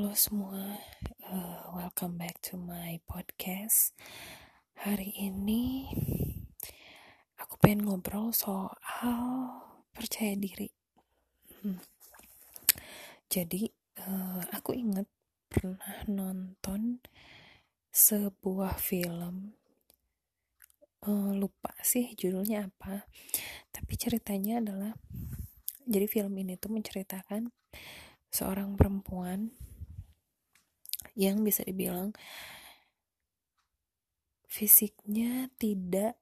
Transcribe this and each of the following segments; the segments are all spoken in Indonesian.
Halo semua, uh, welcome back to my podcast. Hari ini aku pengen ngobrol soal percaya diri. Hmm. Jadi uh, aku ingat pernah nonton sebuah film, uh, lupa sih judulnya apa, tapi ceritanya adalah jadi film ini tuh menceritakan seorang perempuan yang bisa dibilang fisiknya tidak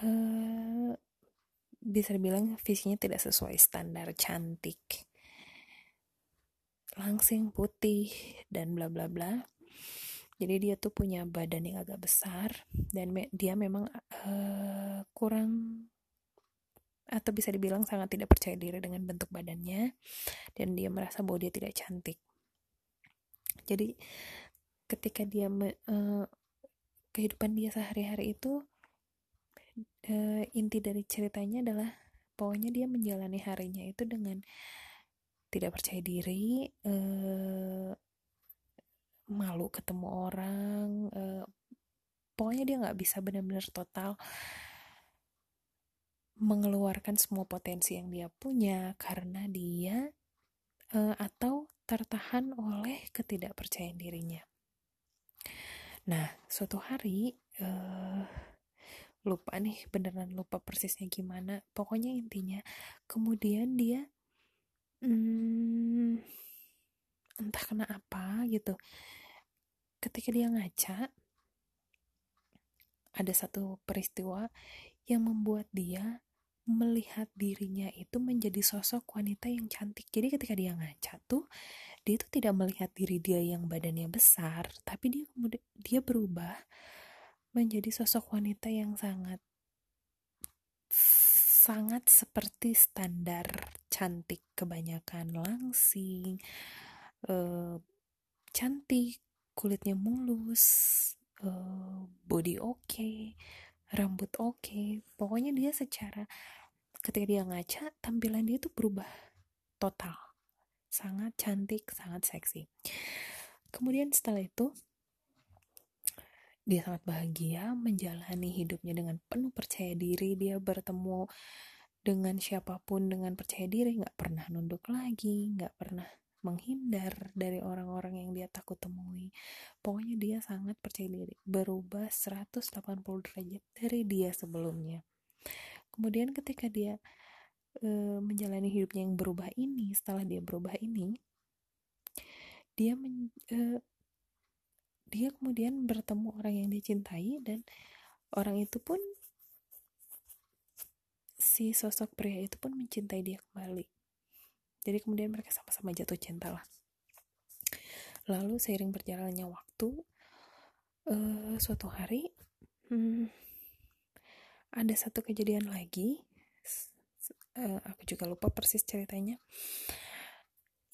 uh, bisa dibilang fisiknya tidak sesuai standar cantik. Langsing putih dan bla bla bla. Jadi dia tuh punya badan yang agak besar dan me dia memang uh, kurang atau bisa dibilang sangat tidak percaya diri dengan bentuk badannya dan dia merasa bahwa dia tidak cantik jadi ketika dia uh, kehidupan dia sehari-hari itu uh, inti dari ceritanya adalah pokoknya dia menjalani harinya itu dengan tidak percaya diri uh, malu ketemu orang uh, pokoknya dia nggak bisa benar-benar total mengeluarkan semua potensi yang dia punya karena dia uh, atau tertahan oleh ketidakpercayaan dirinya. Nah, suatu hari uh, lupa nih beneran lupa persisnya gimana. Pokoknya intinya kemudian dia hmm, entah kena apa gitu. Ketika dia ngaca ada satu peristiwa yang membuat dia melihat dirinya itu menjadi sosok wanita yang cantik. Jadi ketika dia ngaca tuh, dia itu tidak melihat diri dia yang badannya besar, tapi dia kemudian dia berubah menjadi sosok wanita yang sangat sangat seperti standar cantik kebanyakan langsing, uh, cantik, kulitnya mulus, uh, body oke, okay, rambut oke, okay. pokoknya dia secara ketika dia ngaca tampilan dia tuh berubah total. Sangat cantik sangat seksi. Kemudian setelah itu dia sangat bahagia menjalani hidupnya dengan penuh percaya diri. Dia bertemu dengan siapa pun dengan percaya diri nggak pernah nunduk lagi nggak pernah menghindar dari orang-orang yang dia takut temui. Pokoknya dia sangat percaya diri berubah 180 derajat dari dia sebelumnya. Kemudian ketika dia e, menjalani hidupnya yang berubah ini setelah dia berubah ini dia men, e, dia kemudian bertemu orang yang dia cintai dan orang itu pun si sosok pria itu pun mencintai dia kembali jadi kemudian mereka sama-sama jatuh cinta lah. Lalu seiring berjalannya waktu uh, suatu hari hmm, ada satu kejadian lagi. Uh, aku juga lupa persis ceritanya.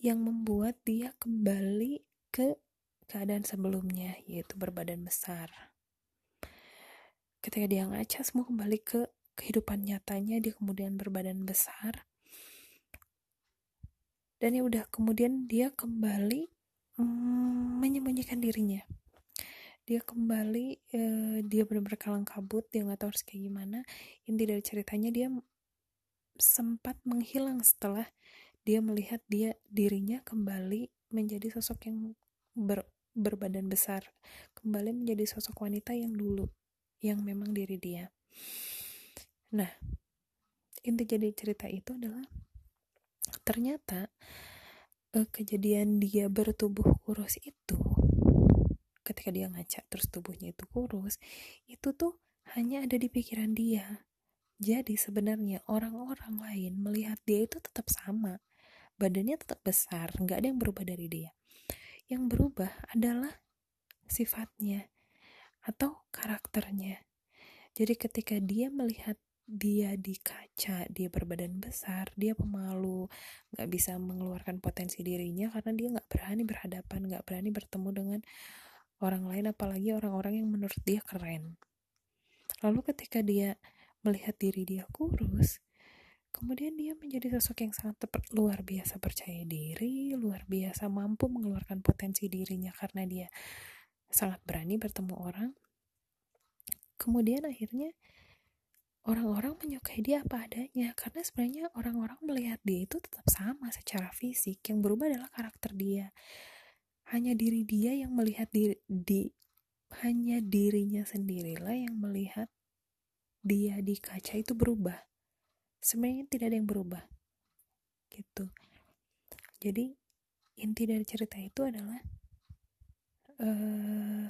Yang membuat dia kembali ke keadaan sebelumnya yaitu berbadan besar. Ketika dia ngaca semua kembali ke kehidupan nyatanya. Dia kemudian berbadan besar dan ya udah kemudian dia kembali mm, menyembunyikan dirinya. Dia kembali uh, dia benar-benar kalang kabut dia nggak tahu harus kayak gimana. Inti dari ceritanya dia sempat menghilang setelah dia melihat dia dirinya kembali menjadi sosok yang ber, berbadan besar. Kembali menjadi sosok wanita yang dulu yang memang diri dia. Nah inti jadi cerita itu adalah ternyata uh, kejadian dia bertubuh kurus itu ketika dia ngaca terus tubuhnya itu kurus itu tuh hanya ada di pikiran dia. Jadi sebenarnya orang-orang lain melihat dia itu tetap sama badannya tetap besar nggak ada yang berubah dari dia. Yang berubah adalah sifatnya atau karakternya. Jadi ketika dia melihat dia di kaca dia berbadan besar dia pemalu nggak bisa mengeluarkan potensi dirinya karena dia nggak berani berhadapan nggak berani bertemu dengan orang lain apalagi orang-orang yang menurut dia keren. Lalu ketika dia melihat diri dia kurus kemudian dia menjadi sosok yang sangat luar biasa percaya diri luar biasa mampu mengeluarkan potensi dirinya karena dia sangat berani bertemu orang. Kemudian akhirnya orang-orang menyukai dia apa adanya karena sebenarnya orang-orang melihat dia itu tetap sama secara fisik yang berubah adalah karakter dia. Hanya diri dia yang melihat diri di hanya dirinya sendirilah yang melihat dia di kaca itu berubah. Sebenarnya tidak ada yang berubah gitu. Jadi inti dari cerita itu adalah uh,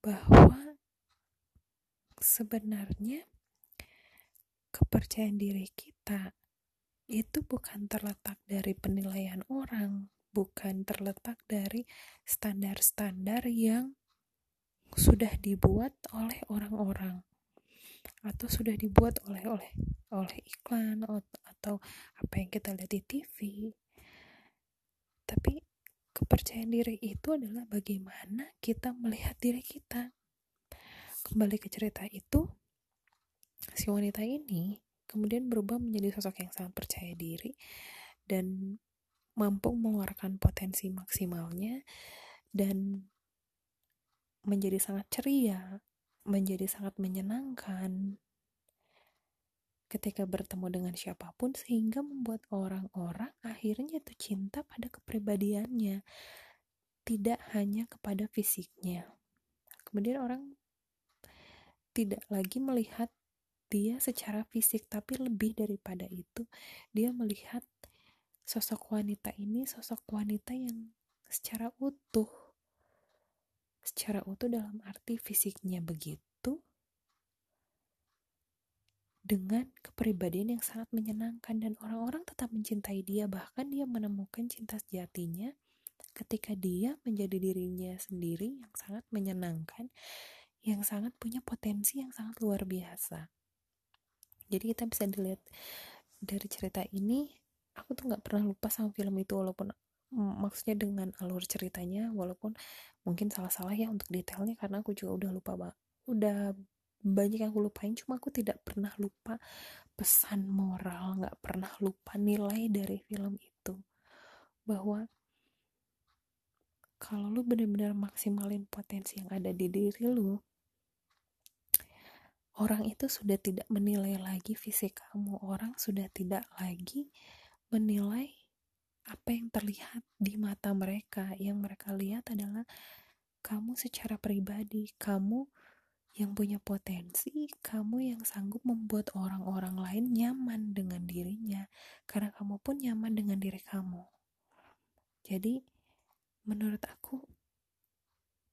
bahwa sebenarnya kepercayaan diri kita itu bukan terletak dari penilaian orang, bukan terletak dari standar-standar yang sudah dibuat oleh orang-orang atau sudah dibuat oleh oleh oleh iklan atau apa yang kita lihat di TV. Tapi kepercayaan diri itu adalah bagaimana kita melihat diri kita. Kembali ke cerita itu, si wanita ini kemudian berubah menjadi sosok yang sangat percaya diri dan mampu mengeluarkan potensi maksimalnya dan menjadi sangat ceria, menjadi sangat menyenangkan ketika bertemu dengan siapa pun sehingga membuat orang-orang akhirnya tuh cinta pada kepribadiannya tidak hanya kepada fisiknya. Kemudian orang tidak lagi melihat dia secara fisik tapi lebih daripada itu dia melihat sosok wanita ini sosok wanita yang secara utuh secara utuh dalam arti fisiknya begitu dengan kepribadian yang sangat menyenangkan dan orang-orang tetap mencintai dia bahkan dia menemukan cinta sejatinya ketika dia menjadi dirinya sendiri yang sangat menyenangkan yang sangat punya potensi yang sangat luar biasa. Jadi kita bisa dilihat dari cerita ini aku tuh nggak pernah lupa sama film itu walaupun maksudnya dengan alur ceritanya walaupun mungkin salah-salah ya untuk detailnya karena aku juga udah lupa bang udah banyak yang aku lupain cuma aku tidak pernah lupa pesan moral nggak pernah lupa nilai dari film itu. Bahwa kalau lu benar-benar maksimalin potensi yang ada di diri lu orang itu sudah tidak menilai lagi fisik kamu. Orang sudah tidak lagi menilai apa yang terlihat di mata mereka. Yang mereka lihat adalah kamu secara pribadi kamu yang punya potensi kamu yang sanggup membuat orang-orang lain nyaman dengan dirinya karena kamu pun nyaman dengan diri kamu. Jadi menurut aku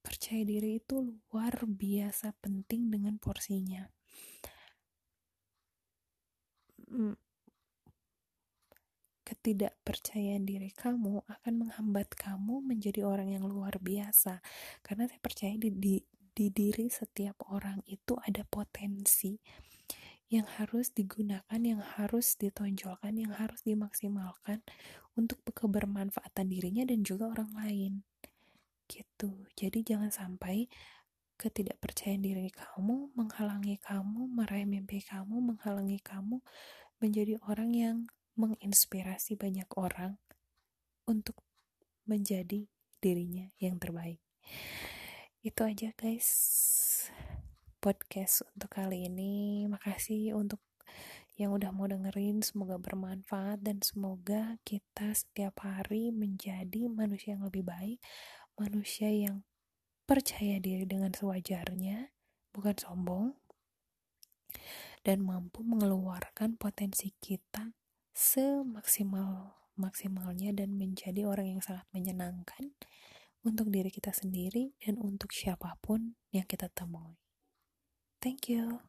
percaya diri itu luar biasa penting dengan porsinya. Hmm, ketidakpercayaan diri kamu akan menghambat kamu menjadi orang yang luar biasa. Karena saya percaya di, di, di diri setiap orang itu ada potensi yang harus digunakan, yang harus ditonjolkan, yang harus dimaksimalkan untuk kebermanfaatan dirinya dan juga orang lain. Gitu. Jadi jangan sampai ketidakpercayaan diri kamu menghalangi kamu meraih mimpi kamu, menghalangi kamu menjadi orang yang menginspirasi banyak orang untuk menjadi dirinya yang terbaik. Itu aja guys podcast untuk kali ini. Makasih untuk yang udah mau dengerin, semoga bermanfaat dan semoga kita setiap hari menjadi manusia yang lebih baik, manusia yang percaya diri dengan sewajarnya, bukan sombong, dan mampu mengeluarkan potensi kita semaksimal maksimalnya dan menjadi orang yang sangat menyenangkan untuk diri kita sendiri dan untuk siapa pun yang kita temui. Thank you.